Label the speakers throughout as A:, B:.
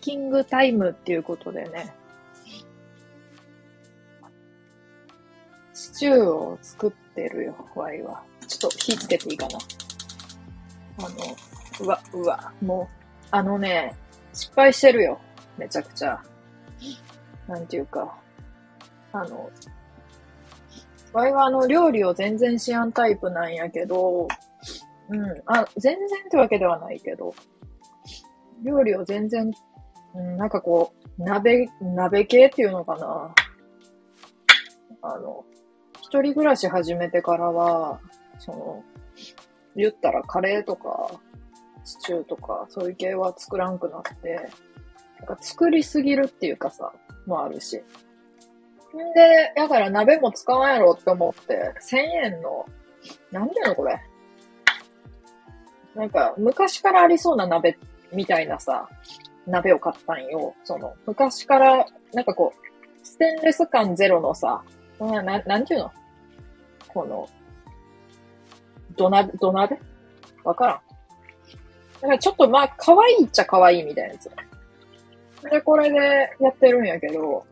A: キングタイムっていうことでね、シチューを作ってるよ、ワイは。ちょっと火つけていいかな。あの、うわ、うわ、もう、あのね、失敗してるよ。めちゃくちゃ。なんていうか。あの、ワイはあの、料理を全然しやんタイプなんやけど、うん、あ、全然ってわけではないけど、料理を全然、うん、なんかこう、鍋、鍋系っていうのかな。あの、一人暮らし始めてからは、その、言ったらカレーとか、シチューとか、そういう系は作らんくなって、なんか作りすぎるっていうかさ、もあるし。んで、だから鍋も使わんやろって思って、1000円の、なんていうのこれ？なんか、昔からありそうな鍋みたいなさ、鍋を買ったんよ。その、昔から、なんかこう、ステンレス感ゼロのさ、な、ななんていうの？この、土鍋、土鍋？わからん。だからちょっとまあ、可愛いっちゃ可愛いみたいなやつ。で、これでやってるんやけど、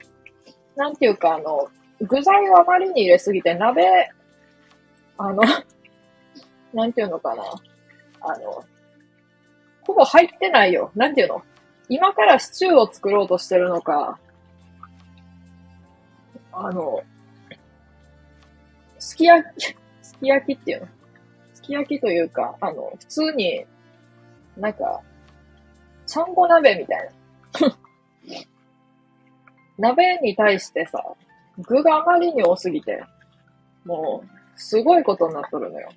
A: なんていうかあの、具材をあまりに入れすぎて鍋、あの、なんていうのかな。あの、ほぼ入ってないよ。なんていうの？今からシチューを作ろうとしてるのか、あの、すき焼き、すき焼きっていうの？すき焼きというか、あの、普通に、なんか、ちゃんこ鍋みたいな。鍋に対してさ、具があまりに多すぎて、もう、すごいことになっとるのよ。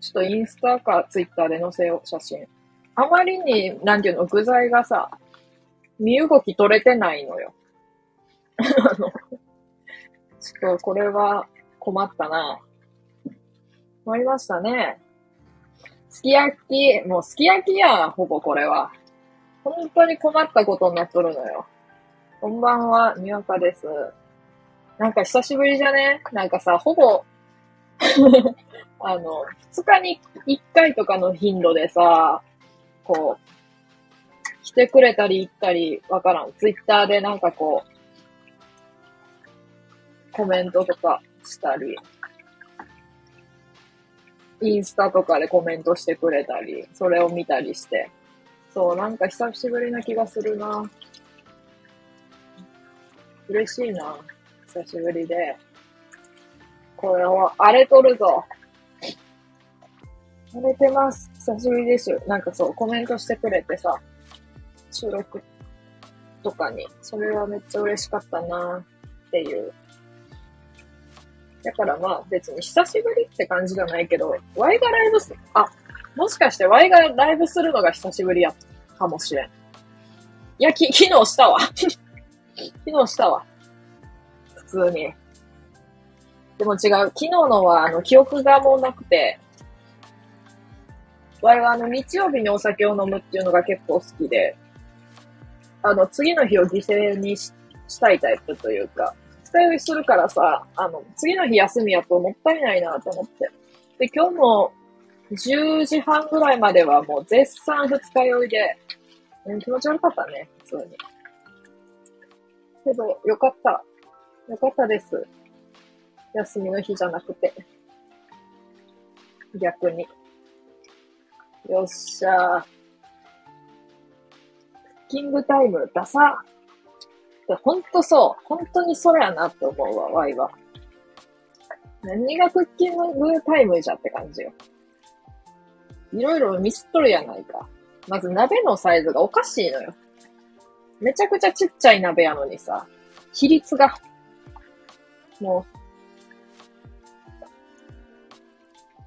A: ちょっとインスタかツイッターで載せよう、写真。あまりに、なんていうの、具材がさ、身動き取れてないのよ。あの、ちょっとこれは困ったな。終わりましたね。すき焼き、もうすき焼きやほぼこれは。本当に困ったことになっとるのよ。こんばんは、にわかです。なんか久しぶりじゃね？なんかさ、ほぼ あの、二日に一回とかの頻度でさ、こう、来てくれたり行ったり、わからん。ツイッターでなんかこう、コメントとかしたり、インスタとかでコメントしてくれたり、それを見たりして。そう、なんか久しぶりな気がするな。嬉しいな。久しぶりで。これは荒れとるぞ。荒れてます。久しぶりです。なんかそう、コメントしてくれてさ、収録とかに、それはめっちゃ嬉しかったなっていうだからまあ別に久しぶりって感じじゃないけど、Y がライブす、あ、もしかして Y がライブするのが久しぶりやかもしれん。いや、き、昨日したわ。昨日したわ。普通に。でも違う。昨日のは、あの、記憶がもうなくて、Y はあの、日曜日にお酒を飲むっていうのが結構好きで、あの、次の日を犠牲にししたいタイプというか、二日酔いするからさ、あの、次の日休みやともったいないなと思って。で、今日も10時半ぐらいまではもう絶賛二日酔いで、うん、気持ち悪かったね、普通に。けど、よかった。よかったです。休みの日じゃなくて。逆に。よっしゃー。キングタイム、ダサほんとそう。本当にそれやなって思うわ、ワイは。何がクッキングタイムじゃって感じよ。いろいろミスっとるやないか。まず鍋のサイズがおかしいのよ。めちゃくちゃちっちゃい鍋やのにさ、比率が、もう、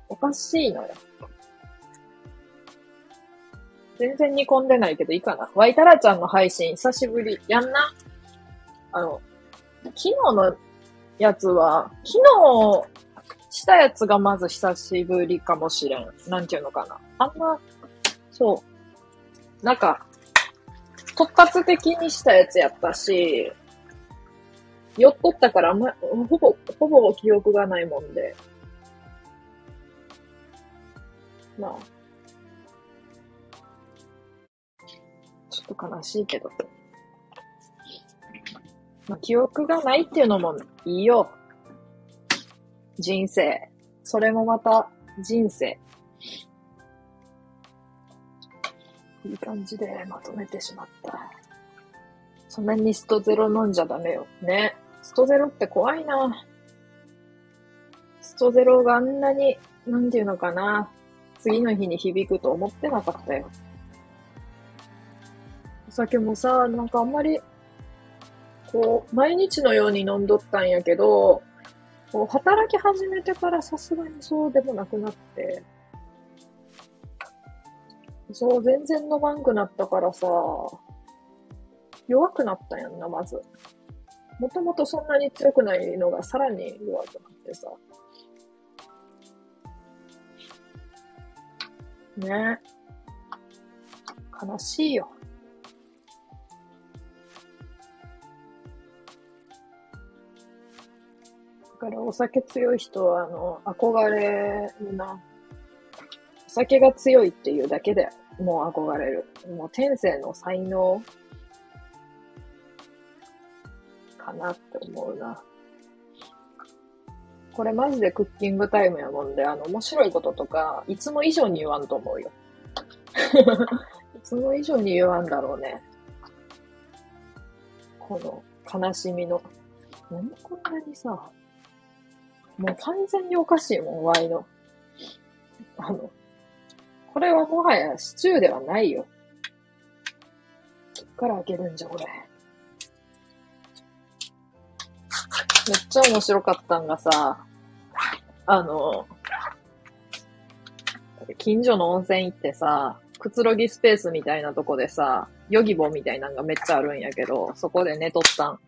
A: おかしいのよ。全然煮込んでないけどいいかな。ワイタラちゃんの配信久しぶり。やんな？あの、昨日のやつは、昨日したやつがまず久しぶりかもしれん。なんていうのかな。あんま、そう。なんか、突発的にしたやつやったし、酔っとったからあんま、ほぼ、ほぼ記憶がないもんで。まあ。と悲しいけど。まあ、記憶がないっていうのもいいよ。人生。それもまた人生。いい感じでまとめてしまった。そんなにストゼロ飲んじゃダメよ。ね。ストゼロって怖いな。ストゼロがあんなに、なんていうのかな。次の日に響くと思ってなかったよ。お酒もさ、なんかあんまり、こう、毎日のように飲んどったんやけど、こう、働き始めてからさすがにそうでもなくなって、そう、全然飲まんくなったからさ、弱くなったんやんな、まず。もともとそんなに強くないのがさらに弱くなってさ。ね悲しいよ。からお酒強い人は、あの、憧れるな。お酒が強いっていうだけでもう憧れる。もう天性の才能かなって思うな。これマジでクッキングタイムやもんで、あの、面白いこととか、いつも以上に言わんと思うよ。いつも以上に言わんだろうね。この悲しみの。なんでこんなにさ、もう完全におかしいもん、ワイの。あの、これはもはやシチューではないよ。どっから開けるんじゃ、これ。めっちゃ面白かったんがさ、あの、近所の温泉行ってさ、くつろぎスペースみたいなとこでさ、ヨギボみたいなのがめっちゃあるんやけど、そこで寝とったん。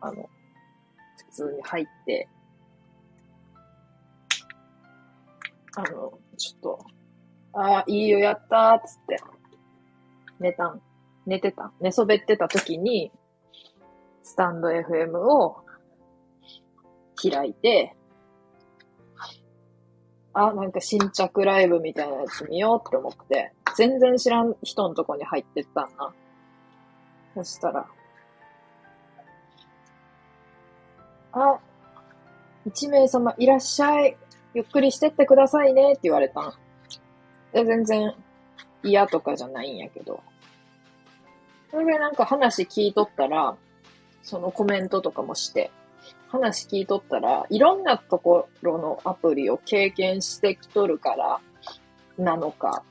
A: あの、普通に入って、あの、ちょっと、ああ、いいよ、やったーっつって、寝たん。寝てた。寝そべってた時に、スタンド FM を開いて、あ、なんか新着ライブみたいなやつ見ようって思って、全然知らん人のとこに入ってったんな。そしたら、あ、一名様いらっしゃい。ゆっくりしてってくださいねって言われたん。で、全然嫌とかじゃないんやけど。それでなんか話聞いとったら、そのコメントとかもして、話聞いとったら、いろんなところのアプリを経験してきとるからなのか、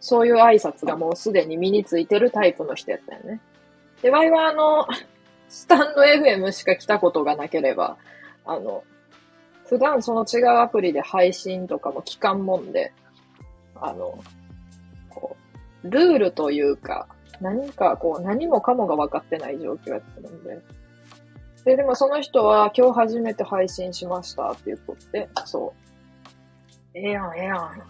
A: そういう挨拶がもうすでに身についてるタイプの人やったよね。で、ワイはあの、スタンド FM しか来たことがなければ、あの、普段その違うアプリで配信とかも聞かんもんで、あの、こう、ルールというか、何かこう、何もかもが分かってない状況やったんで、で、でもその人は今日初めて配信しましたって言っとって、そう。ええやん、ええやん。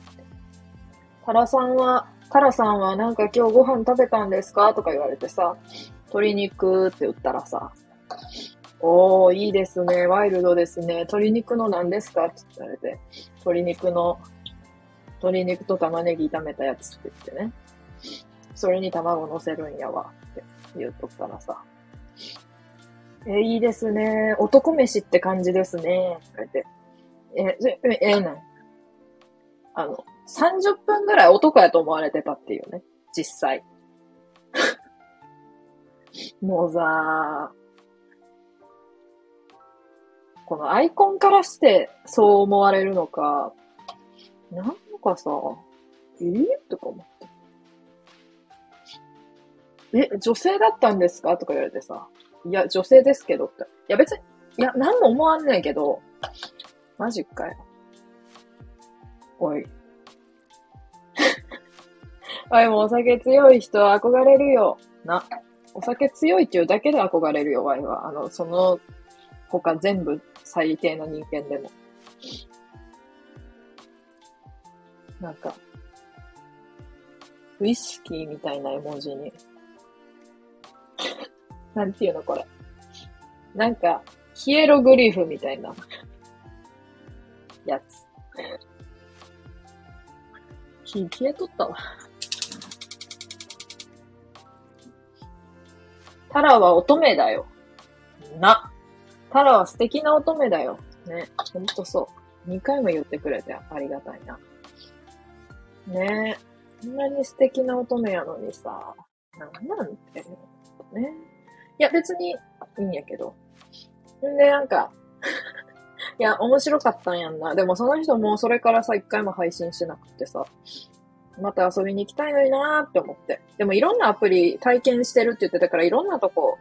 A: タラさんは、タラさんはなんか今日ご飯食べたんですかとか言われてさ、鶏肉って言ったらさ、おー、いいですね。ワイルドですね。鶏肉の何ですかって言われて、鶏肉の、鶏肉と玉ねぎ炒めたやつって言ってね。それに卵乗せるんやわって言っとったらさ、え、いいですね。男飯って感じですね。こうやって。え、え、え、えなん？あの、30分ぐらい男やと思われてたっていうね。実際。もうさ、このアイコンからしてそう思われるのか、なんかさ、え？ー、とか思って。え、女性だったんですか？とか言われてさ、いや、女性ですけどって。いや、別に、いや、なんも思わんねんけど、マジかよ。おい。おい、もうお酒強い人は憧れるよ。な。お酒強いっていうだけで憧れるよ、ワイは。あの、その、他全部最低な人間でも。なんか、ウイスキーみたいな絵文字に なんていうのこれ。なんか、ヒエログリフみたいな、やつ。火消えとったわ。タラは乙女だよ。な。タラは素敵な乙女だよ。ね。ほんとそう。2回も言ってくれてありがたいな。ねえ。こんなに素敵な乙女やのにさ、なんなんて。ね。いや、別にいいんやけど。んで、なんか いや、面白かったんやんな。でもその人もそれからさ、一回も配信してなくてさ、また遊びに行きたいのになーって思って。でもいろんなアプリ体験してるって言ってたから、いろんなとこ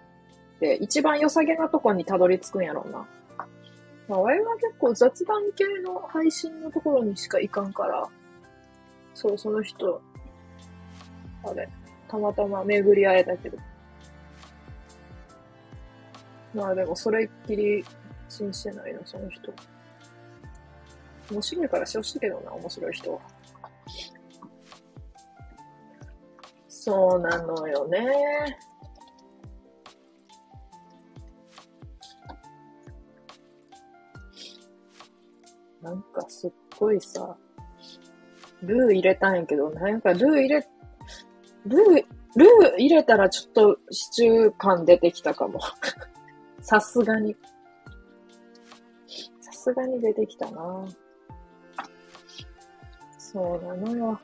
A: 一番良さげなとこにたどり着くんやろうな。まあ、我は結構雑談系の配信のところにしか行かんから、そう、その人、あれ、たまたま巡り会えたけど。まあでも、それっきり信じてないな、その人。面白いからしてほしいけどな、面白い人は。そうなのよね。なんかすっごいさ、ルー入れたんやけど、なんかルー入れ、ルー、ルー入れたらちょっとシチュー感出てきたかも。さすがに。さすがに出てきたなそうなのよ。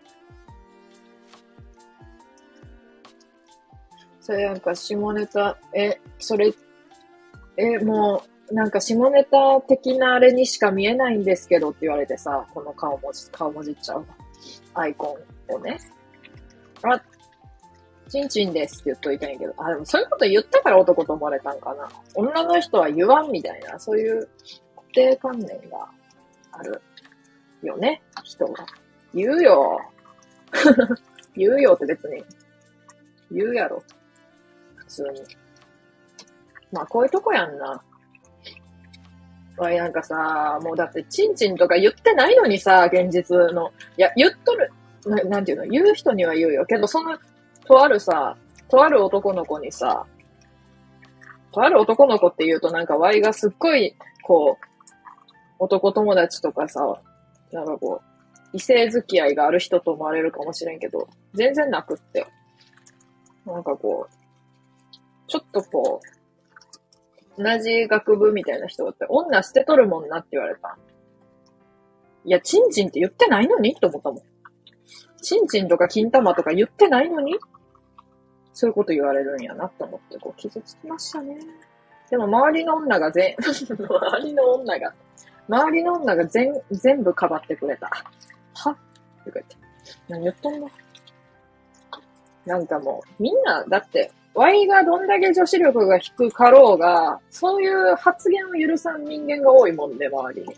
A: それなんか下ネタ、え、それ、え、もう、なんか下ネタ的なあれにしか見えないんですけどって言われてさ、この顔文字、顔文字っちゃうアイコンをね。あ、チンチンですって言っといたんやけど、あ、でもそういうこと言ったから男と思われたんかな。女の人は言わんみたいな、そういう固定観念があるよね、人が。言うよ。言うよって別に。言うやろ。普通に。まあ、こういうとこやんな。わい、なんかさ、もうだって、チンチンとか言ってないのにさ、現実の。いや、言っとる、ななんていうの、言う人には言うよ。けど、その、とあるさ、とある男の子にさ、とある男の子って言うとなんか、ワイがすっごい、こう、男友達とかさ、なんかこう、異性付き合いがある人と思われるかもしれんけど、全然なくって。なんかこう、ちょっとこう、同じ学部みたいな人がって、女捨てとるもんなって言われた。いや、チンチンって言ってないのにって思ったもん。チンチンとか金玉とか言ってないのにそういうこと言われるんやなって思って、こう、傷つきましたね。でも、周りの女が全、周りの女が、周りの女が全、全部かばってくれた。はって言って。何言っとんの？なんかもう、みんな、だって、Y がどんだけ女子力が低かろうが、そういう発言を許さん人間が多いもんで、周りに。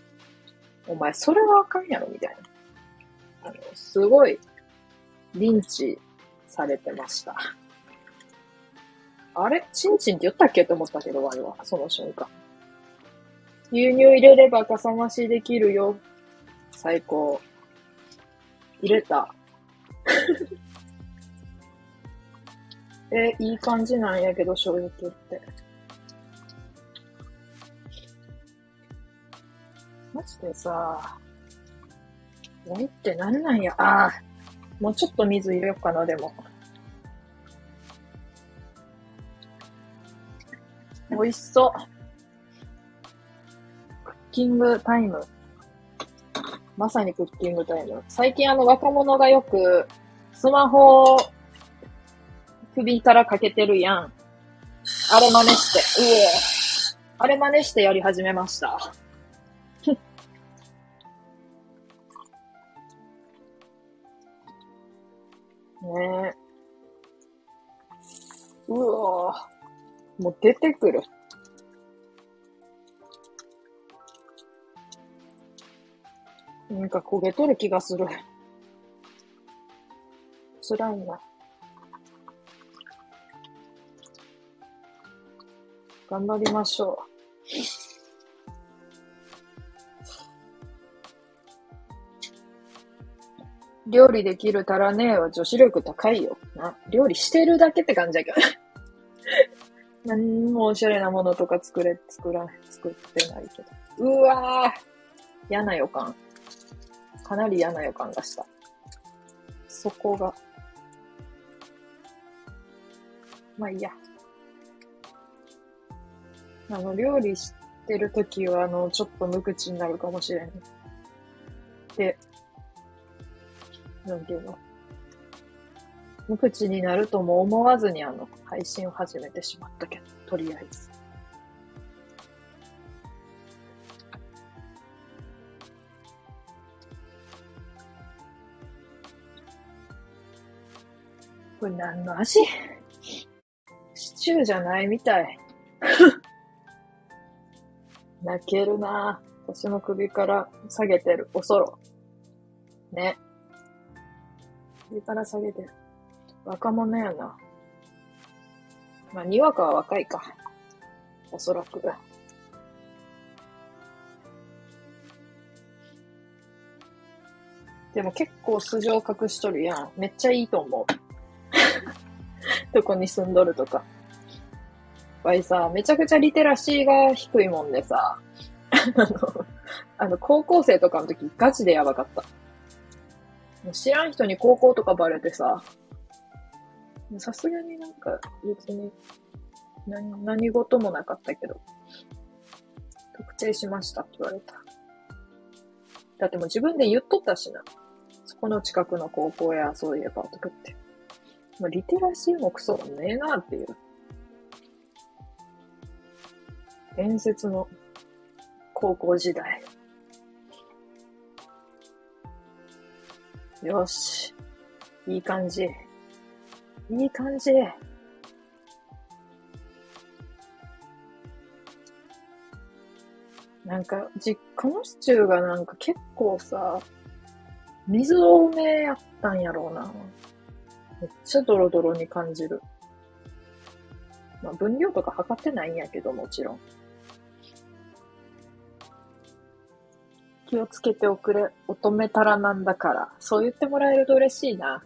A: お前、それはあかんやろ、みたいな。あの、すごい、リンチされてました。あれ？チンチンって言ったっけって思ったけど、Y は、その瞬間。牛乳入れればかさ増しできるよ。最高。入れた。え、いい感じなんやけど、正直言って。マジでさ、何ってなんなんや？ああ、もうちょっと水入れようかな、でも。美味しそう。クッキングタイム。まさにクッキングタイム。最近あの若者がよくスマホを首からかけてるやん。あれ真似して。うおあれ真似してやり始めました。ねえ。うおもう出てくる。なんか焦げとる気がする。辛いな。頑張りましょう。料理できるタラネーは女子力高いよ。な、料理してるだけって感じだけど。何もおしゃれなものとか作れ、作ら、作ってないけど。うわぁ嫌な予感。かなり嫌な予感がした。そこが。まあいいや。あの、料理してるときは、あの、ちょっと無口になるかもしれん。で、なんていうの？無口になるとも思わずにあの、配信を始めてしまったけど、とりあえず。これ何の味？シチューじゃないみたい。泣けるな私の首から下げてる。おそろ。ね。首から下げてる。若者やな。まあ、にわかは若いか。おそらく。でも結構素性隠しとるやん。めっちゃいいと思う。どこに住んどるとか。わいさ、めちゃくちゃリテラシーが低いもんでさ、あの、あの、高校生とかの時ガチでやばかった。知らん人に高校とかバレてさ、さすがになんか別に何何事もなかったけど、特定しましたって言われた。だってもう自分で言っとったしな。そこの近くの高校やそういえばとかって。まあ、リテラシーもクソもねえなっていう。伝説の高校時代。よし。いい感じ。いい感じ。なんか、実家のシチューがなんか結構さ、水多めやったんやろうな。めっちゃドロドロに感じる。まあ、分量とか測ってないんやけど、もちろん。気をつけておくれ、乙女たらなんだから。そう言ってもらえると嬉しいな。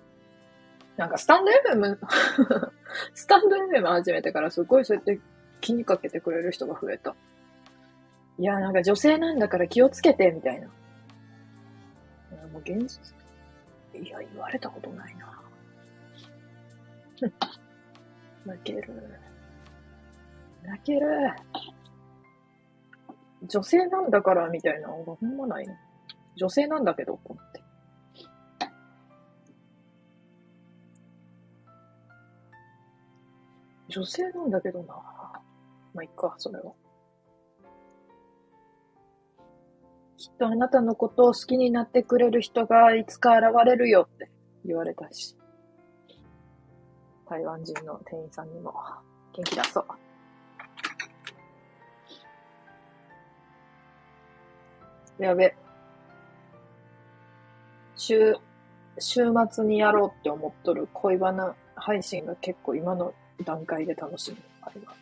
A: なんかスタンド FM スタンド FM 始めてからすごいそうやって気にかけてくれる人が増えた。いや、なんか女性なんだから気をつけて、みたいな。いやもう現実、いや、言われたことないな。泣ける。泣ける。女性なんだから、みたいなのがほんまないの。女性なんだけど、と思って。女性なんだけどな。まあ、いっか、それは。きっとあなたのことを好きになってくれる人がいつか現れるよって言われたし。台湾人の店員さんにも元気出そう。やべ。週、週末にやろうって思っとる恋バナ配信が結構今の段階で楽しみ。あれは。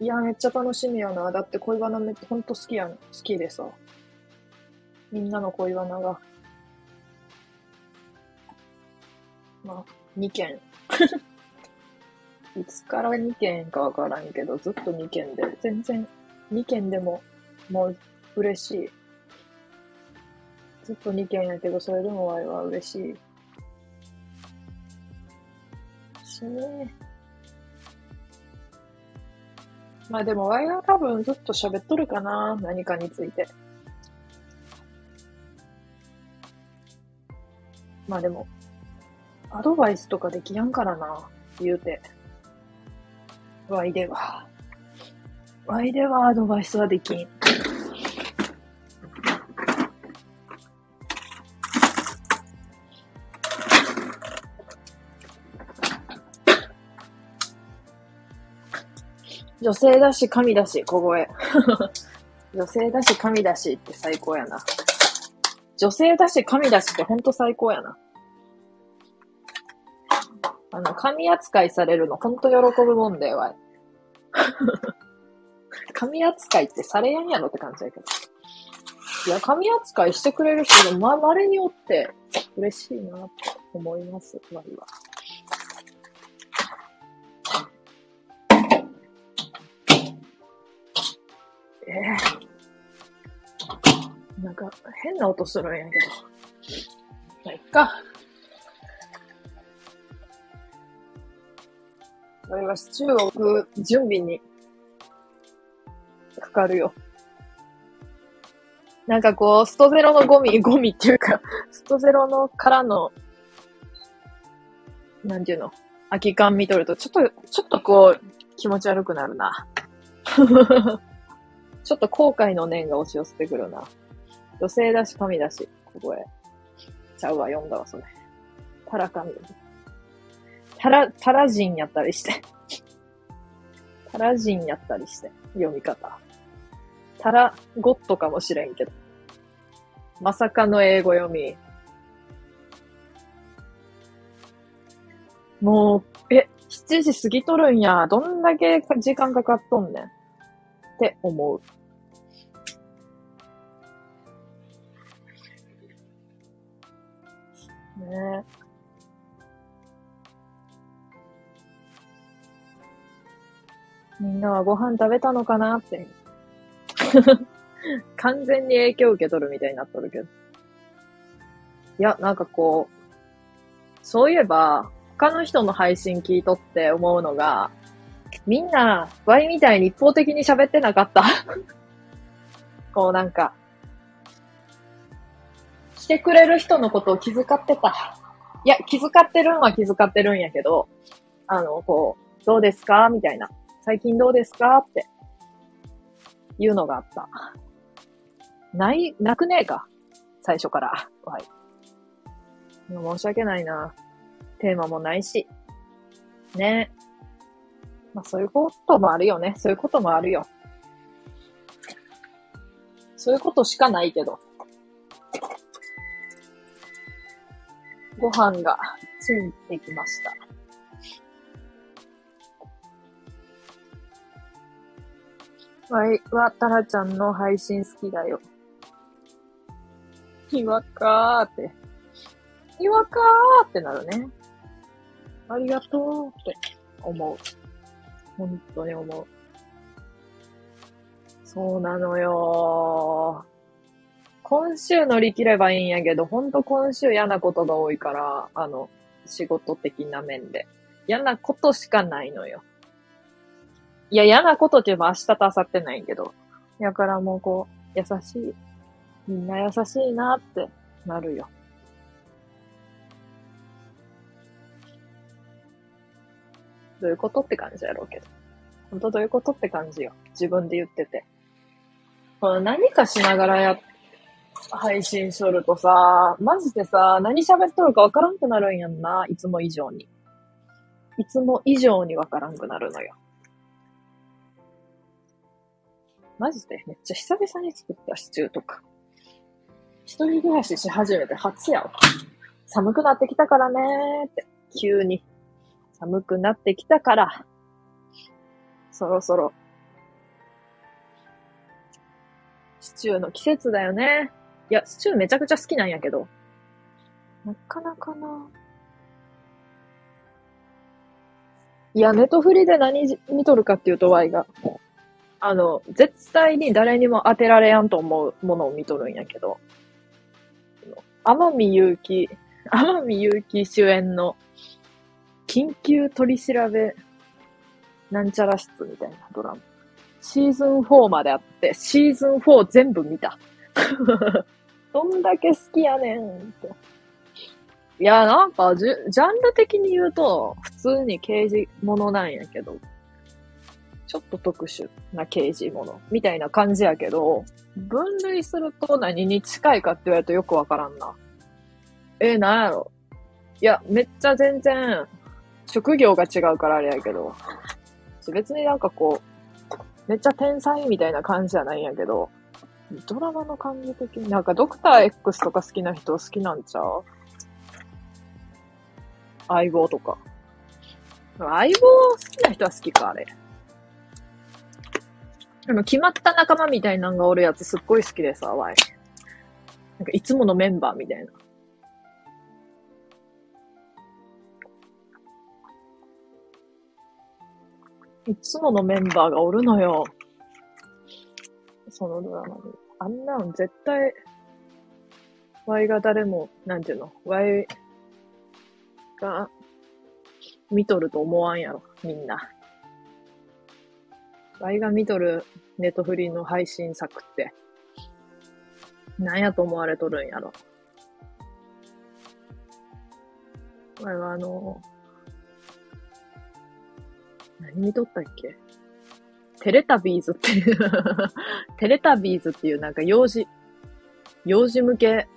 A: いや、めっちゃ楽しみやな。だって恋バナめっほんと好きやん。好きでさ。みんなの恋バナが。まあ、2件。いつから2件かわからんけど、ずっと2件で。全然、2件でも、もう、嬉しい。ずっと2件やけど、それでもわいは嬉しい。しねまあでも、ワイは多分ずっと喋っとるかな。何かについて。まあでも、アドバイスとかできやんからな。言うて。ワイでは。ワイではアドバイスはできん。女性だし、神だし、小声。女性だし、神だしって最高やな。女性だし、神だしってほんと最高やな。あの、神扱いされるのほんと喜ぶもんだよ、わい。神扱いってされやんやろって感じだけど。いや、神扱いしてくれる人がま、稀におって嬉しいなって思います、わいは。えー、なんか、変な音するんやけど。まあ、いっか。これはシチューを置く準備にかかるよ。なんかこう、ストゼロのゴミ、ゴミっていうか、ストゼロのからの、なんていうの、空き缶見とると、ちょっと、ちょっとこう、気持ち悪くなるな。ちょっと後悔の念が押し寄せてくるな。女性だし、神だし、ここへ。ちゃうわ、読んだわ、それ。タラ神。タラ、タラ人やったりして。タラ人やったりして、読み方。タラゴットかもしれんけど。まさかの英語読み。もう、え、7時過ぎとるんや。どんだけ時間かかっとんねん。って思う。ねみんなはご飯食べたのかなって。完全に影響受け取るみたいになっとるけど。いや、なんかこう、そういえば、他の人の配信聞いとって思うのが、みんな、ワイみたいに一方的に喋ってなかった？こうなんか、来てくれる人のことを気遣ってた。いや、気遣ってるんは気遣ってるんやけど、あの、こう、どうですか？みたいな。最近どうですか？って、いうのがあった。ない、なくねえか？最初から。はい。申し訳ないな。テーマもないし。ね。まあそういうこともあるよね。そういうこともあるよ。そういうことしかないけど。ご飯がついてきました。わいは、タラちゃんの配信好きだよ。いわかーって。いわかーってなるね。ありがとうって思う。本当に思う。そうなのよ今週乗り切ればいいんやけど、ほんと今週嫌なことが多いから、あの、仕事的な面で。嫌なことしかないのよ。いや、嫌なことって言えば明日と明後日ないんやけど。やからもうこう、優しい。みんな優しいなってなるよ。どういうことって感じやろうけど。ほんとどういうことって感じよ。自分で言ってて。この何かしながらや、配信しとるとさ、マジでさ、何喋っとるかわからんくなるんやんな。いつも以上に。いつも以上にわからんくなるのよ。マジでめっちゃ久々に作ったシチューとか。一人暮らしし始めて初やわ。寒くなってきたからねーって、急に。寒くなってきたから、そろそろ、シチューの季節だよね。いや、シチューめちゃくちゃ好きなんやけど、なかなかな。いや、ネトフリで何見とるかっていうと、ワイが。あの、絶対に誰にも当てられやんと思うものを見とるんやけど、天海祐希、天海祐希主演の緊急取り調べなんちゃら室みたいなドラマ。シーズン4まであって、シーズン4全部見た。どんだけ好きやねんって。いや、なんかジ、ジャンル的に言うと、普通に刑事ものなんやけど、ちょっと特殊な刑事もの、みたいな感じやけど、分類すると何に近いかって言われるとよくわからんな。え、なんやろ。いや、めっちゃ全然、職業が違うからあれやけど、別になんかこう、めっちゃ天才みたいな感じじゃないんやけど、ドラマの感じ的に、なんかドクター X とか好きな人好きなんちゃう？相棒とか。相棒好きな人は好きか、あれ。でも決まった仲間みたいなのがおるやつすっごい好きでさ、ワイ。なんかいつものメンバーみたいな。いつものメンバーがおるのよ。そのドラマに。あんなん絶対、ワイが誰も、なんていうの、ワイが見とると思わんやろ、みんな。ワイが見とるネットフリーの配信作って、何やと思われとるんやろ。ワイはあの、何見とったっけ？テレタビーズっていう テレタビーズっていうなんか幼児、幼児向け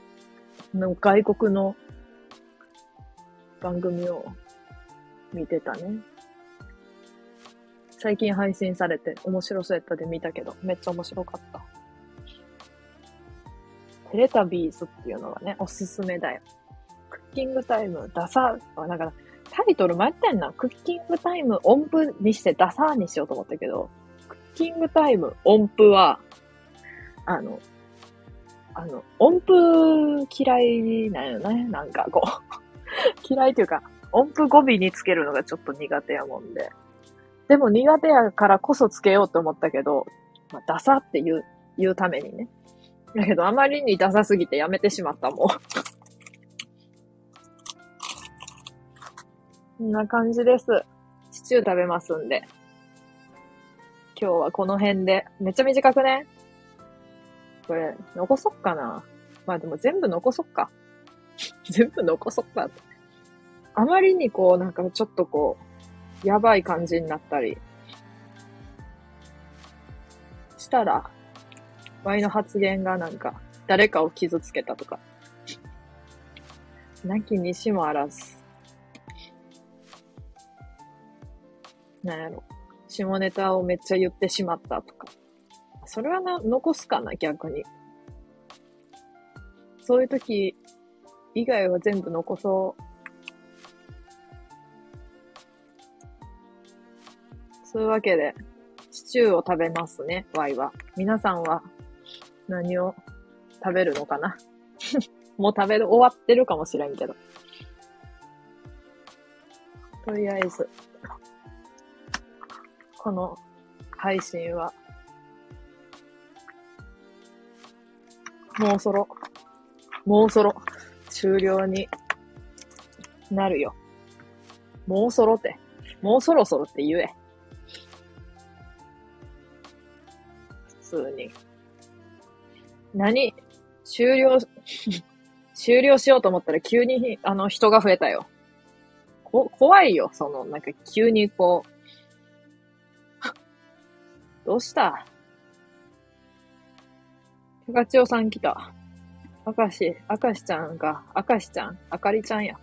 A: の外国の番組を見てたね。最近配信されて面白そうやったで見たけど、めっちゃ面白かった。テレタビーズっていうのがね、おすすめだよ。クッキングタイム、ダサー、だか、タイトル迷ってんな。クッキングタイム音符にしてダサーにしようと思ったけど、クッキングタイム音符は、あの、あの、音符嫌いなんよね。なんかこう 嫌いというか、音符語尾につけるのがちょっと苦手やもんで。でも苦手やからこそつけようと思ったけど、まあ、ダサって言う、言うためにね。だけどあまりにダサすぎてやめてしまったもん。こんな感じです。シチュー食べますんで。今日はこの辺で。めっちゃ短くね？これ、残そっかな？まあでも全部残そっか。全部残そっか。あまりにこう、なんかちょっとこう、やばい感じになったり、したら、ワイの発言がなんか、誰かを傷つけたとか、なきにしもあらず。なんやろ。下ネタをめっちゃ言ってしまったとか。それはな、残すかな、逆に。そういう時以外は全部残そう。そういうわけで、シチューを食べますね、ワイは。皆さんは何を食べるのかな もう食べる、終わってるかもしれんけど。とりあえず、この配信は、もうそろ、もうそろ、終了になるよ。もうそろって、もうそろそろって言え。普通に。何？終了、終了しようと思ったら急に、あの、人が増えたよ。こ、怖いよ、その、なんか急にこう、どうした？高千代さん来た。明石、明石ちゃんか、明石ちゃん、あかりちゃんや。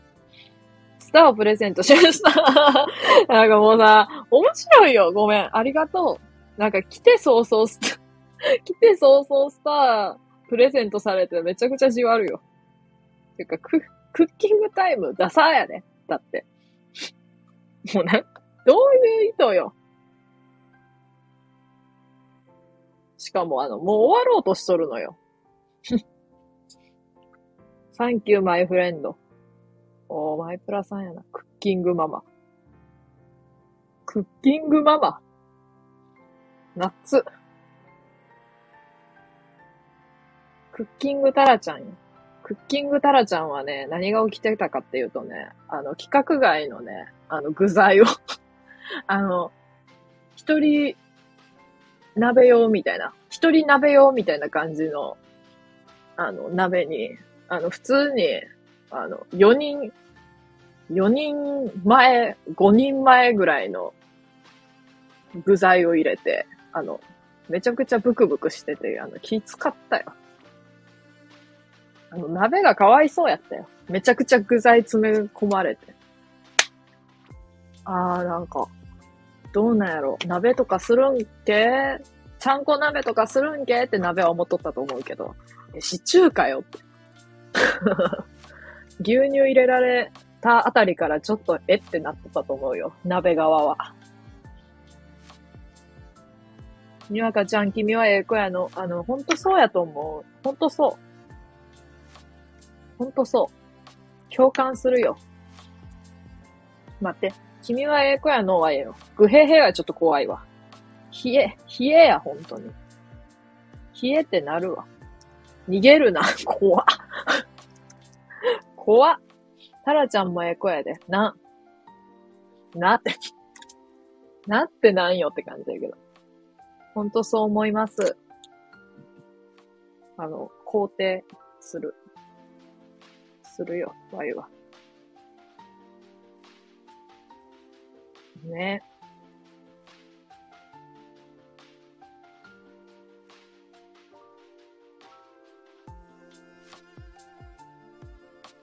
A: スターをプレゼントしました。なんかもうさ、面白いよ。ごめん。ありがとう。なんか来て早々スター、来て早々スタープレゼントされてめちゃくちゃじわるよ。てか、ク、クッキングタイムダサーやね。だって。もうなんか、どういう意図よ。しかもあの、もう終わろうとしとるのよ。サンキューマイフレンド。おー、マイプラさんやな。クッキングママ。クッキングママ。夏。クッキングタラちゃんよ。クッキングタラちゃんはね、何が起きてたかっていうとね、あの、規格外のね、あの、具材を あの、一人鍋用みたいな、一人鍋用みたいな感じの、あの、鍋に、あの、普通に、あの、4人、4人前、5人前ぐらいの具材を入れて、あの、めちゃくちゃブクブクしてて、あの、気使ったよ。あの、鍋がかわいそうやったよ。めちゃくちゃ具材詰め込まれて。あー、なんか、どうなんやろ。鍋とかするんけ？ちゃんこ鍋とかするんけ？って鍋は思っとったと思うけど、シチューかよって。牛乳入れられたあたりからちょっとえってなってたと思うよ。鍋側は。にわかちゃん、君はええ子やの？あの、ほんとそうやと思う。ほんとそう。ほんとそう。共感するよ。待って。君はええ子やのはええよ。ぐへへはちょっと怖いわ。冷え、冷えや、ほんとに。冷えってなるわ。逃げるな、怖。怖。タラちゃんもええ子やで。な、なって。なってなんよって感じだけど。ほんとそう思います。あの、肯定する。するよ、ワイは。ね。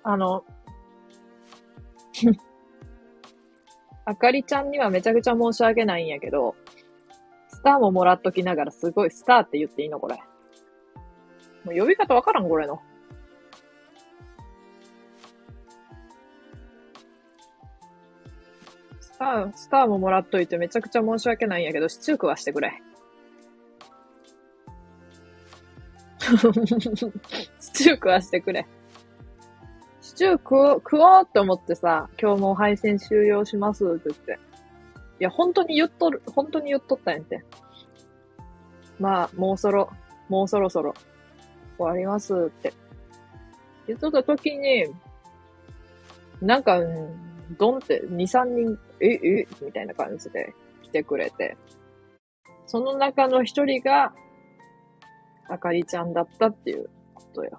A: あの、あかりちゃんにはめちゃくちゃ申し訳ないんやけど、スターももらっときながらすごいスターって言っていいのこれ。もう呼び方わからんこれの。スター、スターももらっといてめちゃくちゃ申し訳ないんやけど、シチュー食わしてくれ。シチュー食わしてくれ。シチュー食おう、食おうって思ってさ、今日も配信終了しますって言って。いや、本当に言っとる、本当に言っとったんやんて。まあ、もうそろ、もうそろそろ、終わりますって。言っとった時に、なんか、うんドンって2、3人、え、えみたいな感じで来てくれて。その中の一人が、あかりちゃんだったっていうことよ。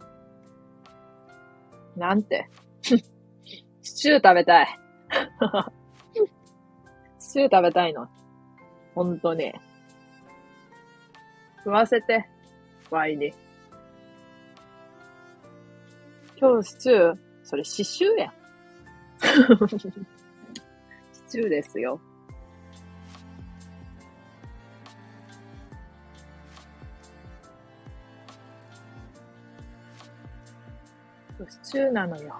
A: なんて。シチュー食べたい。シチュー食べたいの。ほんとに。食わせて、ワイに。今日シチュー、それ刺繍やん。シチューですよ。シチューなのよ。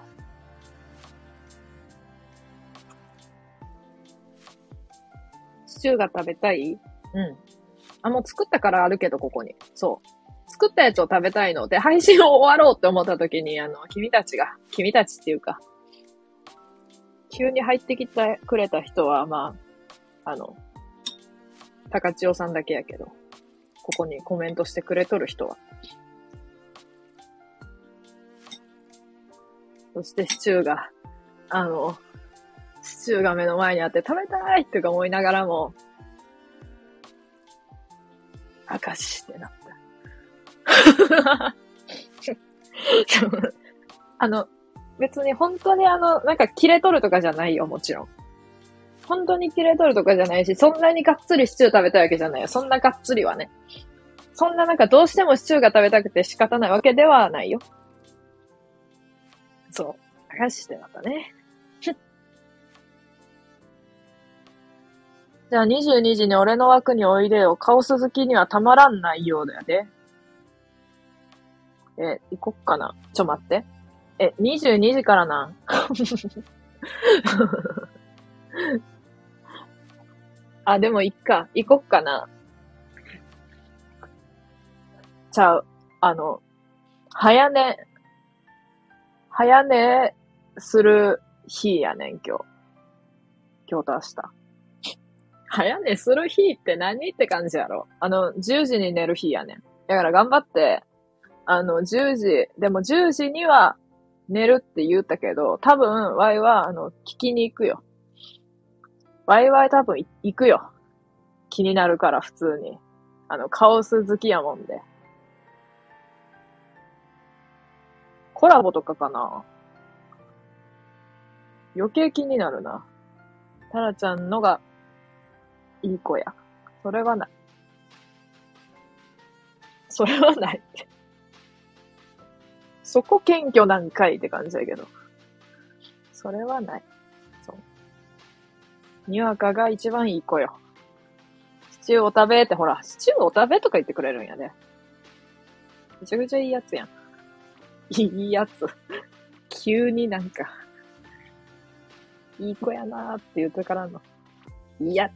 A: シチューが食べたい？うん。あ、もう作ったからあるけど、ここに。そう。作ったやつを食べたいので、配信を終わろうって思った時に、あの、君たちが、君たちっていうか、急に入ってきてくれた人は、まあ、あの、高千代さんだけやけど、ここにコメントしてくれとる人は。そしてシチューが、あの、シチューが目の前にあって食べたいって思いながらも、明石ってなった。あの、別に本当にあの、なんか切れとるとかじゃないよ、もちろん。本当に切れとるとかじゃないし、そんなにがっつりシチュー食べたいわけじゃないよ。そんながっつりはね。そんななんかどうしてもシチューが食べたくて仕方ないわけではないよ。そう。明石ってなったね。じゃあ22時に俺の枠においでよ。カオス好きにはたまらんないようだよね。え、行こっかな。ちょ待って。え、22時からなん？あ、でも行っか。行こっかな。ちゃう。あの、早寝、早寝する日やねん、今日。今日と明日。早寝する日って何って感じやろ。あの、10時に寝る日やねん。だから頑張って、あの、10時、でも10時には寝るって言ったけど、多分、ワイは、あの、聞きに行くよ。ワイワイ多分行くよ。気になるから、普通に。あの、カオス好きやもんで。コラボとかかな余計気になるな。タラちゃんのが、いい子や。それはない。それはないって。そこ謙虚なんかいって感じだけど。それはない。そう。にわかが一番いい子よ。シチューお食べってほら、シチューお食べとか言ってくれるんやで。めちゃくちゃいいやつやん。いいやつ。急になんか、いい子やなーって言ってからの、いいや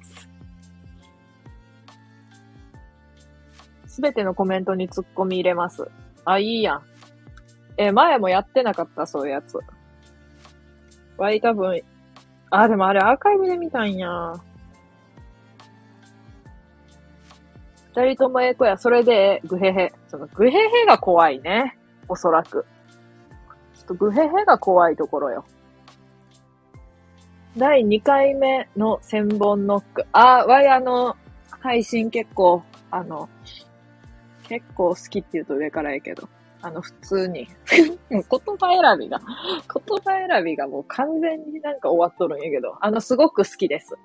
A: つ。すべてのコメントにツッコミ入れます。あ、いいやん。え、前もやってなかった、そういうやつ。わい、多分、あ、でもあれアーカイブで見たんや。二人ともええ子や。それで、グヘヘ。その、グヘヘが怖いね。おそらく。ちょっとグヘヘが怖いところよ。第2回目の千本ノック。あ、わいあの、配信結構、あの、結構好きって言うと上からやけど、あの、普通に 言葉選びが、言葉選びがもう完全になんか終わっとるんやけど、あの、すごく好きです。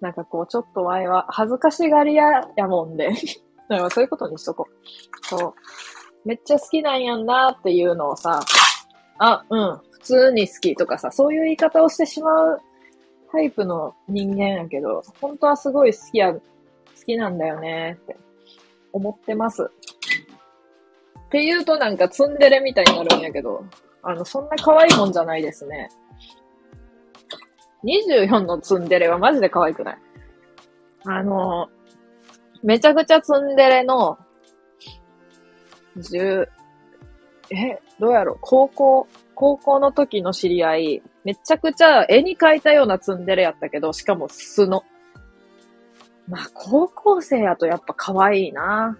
A: なんかこう、ちょっと前は恥ずかしがり屋やもんで だからそういうことにしとこう。そう。めっちゃ好きなんやんなっていうのをさ、あ、うん、普通に好きとかさ、そういう言い方をしてしまうタイプの人間やけど、本当はすごい好きや、好きなんだよねって思ってます。って言うとなんかツンデレみたいになるんやけど、あの、そんな可愛いもんじゃないですね。24のツンデレはマジで可愛くない。あの、めちゃくちゃツンデレの、10、え、どうやろ高校、高校の時の知り合い、めちゃくちゃ絵に描いたようなツンデレやったけど、しかも素の。まあ、高校生やとやっぱ可愛いな。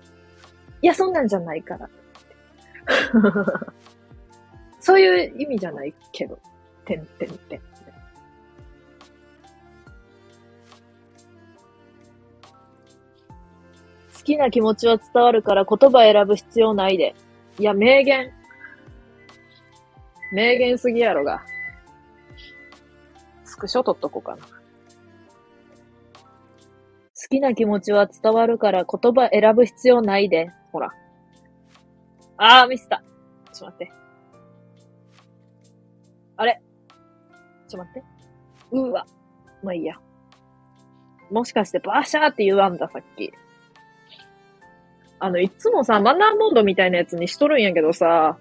A: いや、そんなんじゃないから。そういう意味じゃないけど。てんてんてん。好きな気持ちは伝わるから言葉選ぶ必要ないで。いや、名言。名言すぎやろが。スクショ撮っとこうかな。好きな気持ちは伝わるから言葉選ぶ必要ないで。ほら。あー、ミスった。ちょっと待って。あれ？ちょっと待って。うわ。まあいいや。もしかしてバーシャーって言わんだ、さっき。あの、いつもさ、マナーモードみたいなやつにしとるんやけどさ、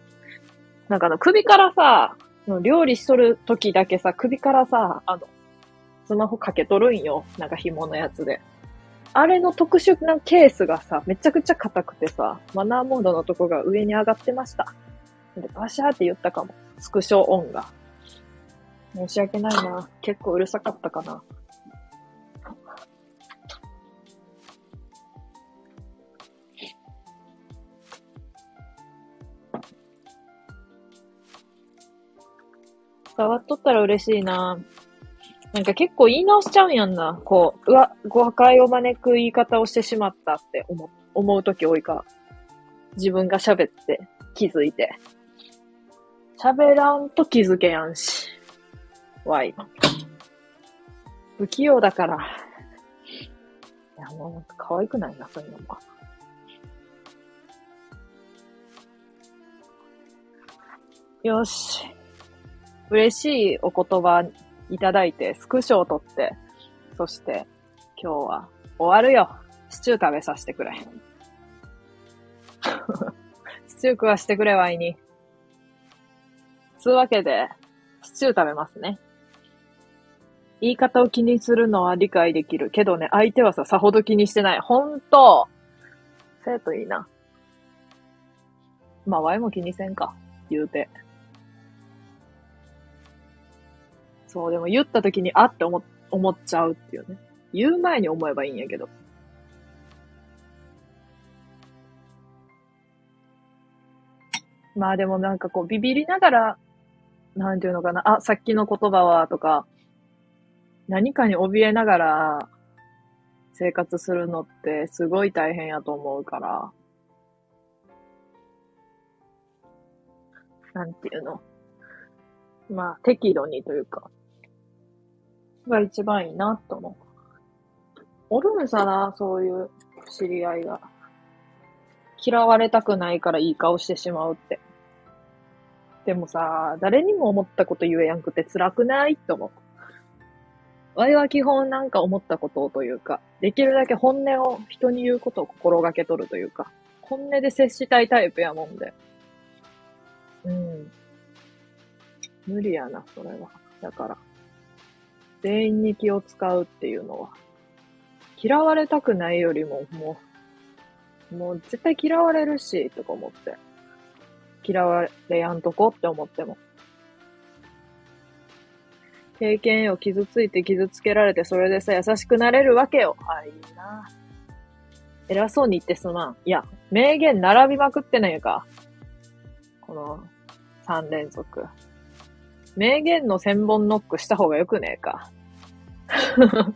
A: なんかあの、首からさ、料理しとる時だけさ、首からさ、あの、スマホかけとるんよ。なんか紐のやつで。あれの特殊なケースがさ、めちゃくちゃ硬くてさ、マナーモードのとこが上に上がってました。で、バシャーって言ったかも。スクショオンが。申し訳ないな。結構うるさかったかな。伝わっとったら嬉しいな。なんか結構言い直しちゃうんやんな。こう、うわ、誤解を招く言い方をしてしまったって思思うとき多いか自分が喋って気づいて。喋らんと気づけやんし。わい。不器用だから。いや、もうか可愛くないな、そういうのも。よし。嬉しいお言葉いただいて、スクショを撮って、そして今日は終わるよ。シチュー食べさせてくれ。シチュー食わしてくれ、ワイに。つうわけで、シチュー食べますね。言い方を気にするのは理解できる。けどね、相手はさ、さほど気にしてない。ほんと。そうやといいな。まあ、ワイも気にせんか。言うて。そう、でも言った時にあって思、思っちゃうっていうね。言う前に思えばいいんやけど。まあでもなんかこうビビりながら、なんていうのかな、あ、さっきの言葉はとか、何かに怯えながら生活するのってすごい大変やと思うから、なんていうの。まあ適度にというか、が一番いいなと思う。おるんさな、そういう知り合いが。嫌われたくないからいい顔してしまうって。でもさ、誰にも思ったこと言えやんくて辛くないと思う。わいは基本なんか思ったことをというか、できるだけ本音を人に言うことを心がけとるというか、本音で接したいタイプやもんで。うん。無理やな、それは。だから。全員に気を使うっていうのは、嫌われたくないよりも、もう、もう絶対嫌われるし、とか思って。嫌われやんとこって思っても。経験を傷ついて傷つけられて、それでさ、優しくなれるわけよ。あ、いいな。偉そうに言ってすまん。いや、名言並びまくってないか。この3連続。名言の千本ノックした方がよくねえか。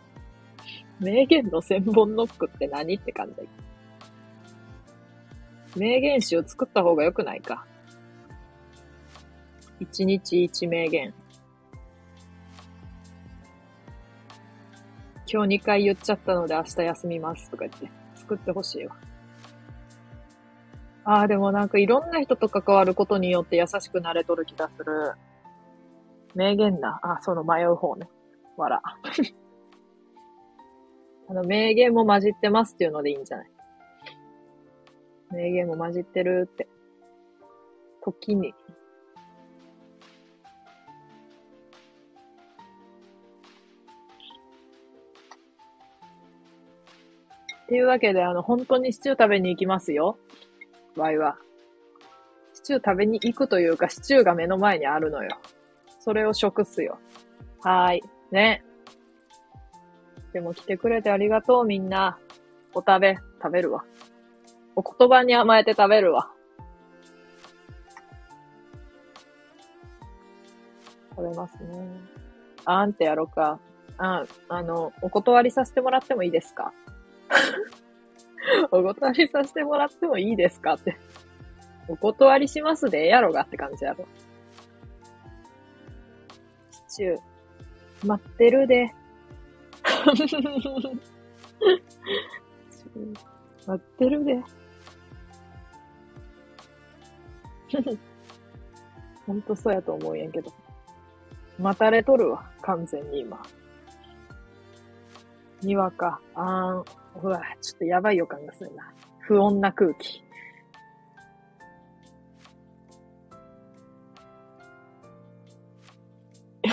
A: 名言の千本ノックって何って感じ名言集作った方が良くないか。一日一名言。今日二回言っちゃったので明日休みますとか言って作ってほしいわ。ああ、でもなんかいろんな人と関わることによって優しくなれとる気がする。名言な。あ、その迷う方ね。わら。あの、名言も混じってますっていうのでいいんじゃない？名言も混じってるって。時に。っていうわけで、あの、本当にシチュー食べに行きますよ。場合は。シチュー食べに行くというか、シチューが目の前にあるのよ。それを食すよ。はーい。ね。でも来てくれてありがとう、みんな。お食べ、食べるわ。お言葉に甘えて食べるわ。食べますね。あんってやろうか。あ、あの、お断りさせてもらってもいいですか？お断りさせてもらってもいいですか？って。お断りしますでええやろがって感じやろ。シチュー、待ってるで。待ってるで。ほんとそうやと思うんやけど。待たれとるわ、完全に今。にわか、あーん、うわ、ちょっとやばい予感がするな。不穏な空気。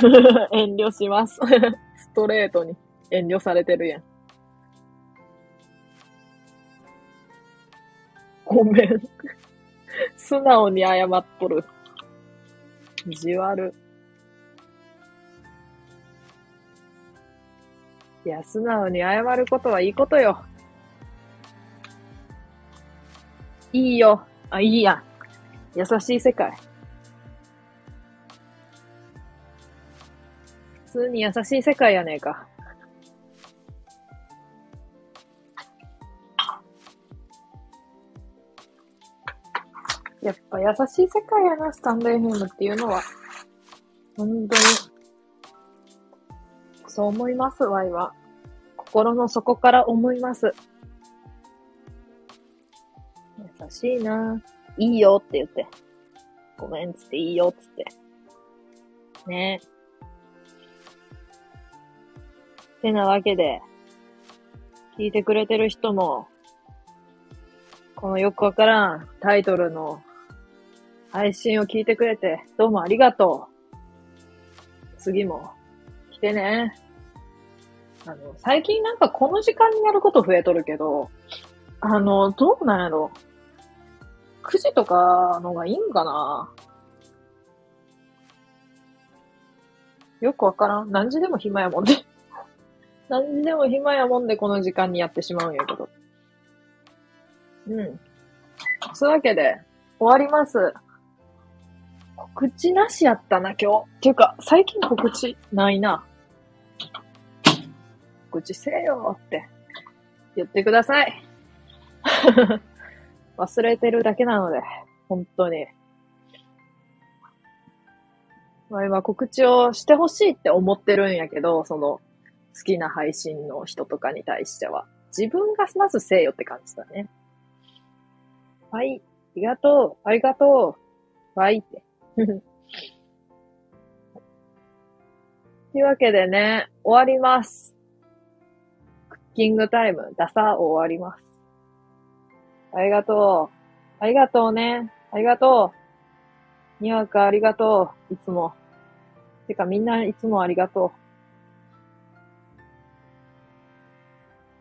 A: 遠慮します。ストレートに遠慮されてるやん。ごめん。素直に謝っとる。意地悪。いや、素直に謝ることはいいことよ。いいよ。あ、いいや。優しい世界。普通に優しい世界やねえか。やっぱ優しい世界やな、スタンド FM っていうのは。本当に。そう思います、ワイは。心の底から思います。優しいな。いいよって言って。ごめんつっていいよっつって。ねえてなわけで、聞いてくれてる人も、このよくわからんタイトルの配信を聞いてくれて、どうもありがとう。次も来てね。あの、最近なんかこの時間にやること増えとるけど、あの、どうなんやろ。9時とかのがいいんかなよくわからん。何時でも暇やもんね。何時でも暇やもんでこの時間にやってしまうんやけど。うん。そういうわけで、終わります。告知なしやったな、今日。っていうか、最近告知ないな。告知せよって言ってください。忘れてるだけなので、本当に。まあ今告知をしてほしいって思ってるんやけど、その、好きな配信の人とかに対しては。自分がまずせえよって感じだね。はい。ありがとう。ありがとう。はいって。というわけでね、終わります。クッキングタイム、ダサ終わります。ありがとう。ありがとうね。ありがとう。にわかありがとう。いつも。てかみんないつもありがとう。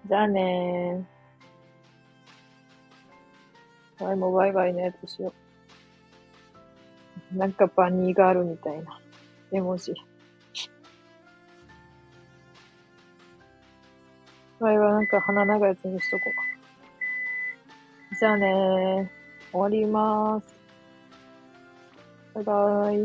A: じゃあねー。はい、もうバイバイのやつしよう。なんかバニーガールみたいな絵文字。バイはなんか鼻長いやつにしとこう。じゃあねー。終わりまーす。バイバーイ。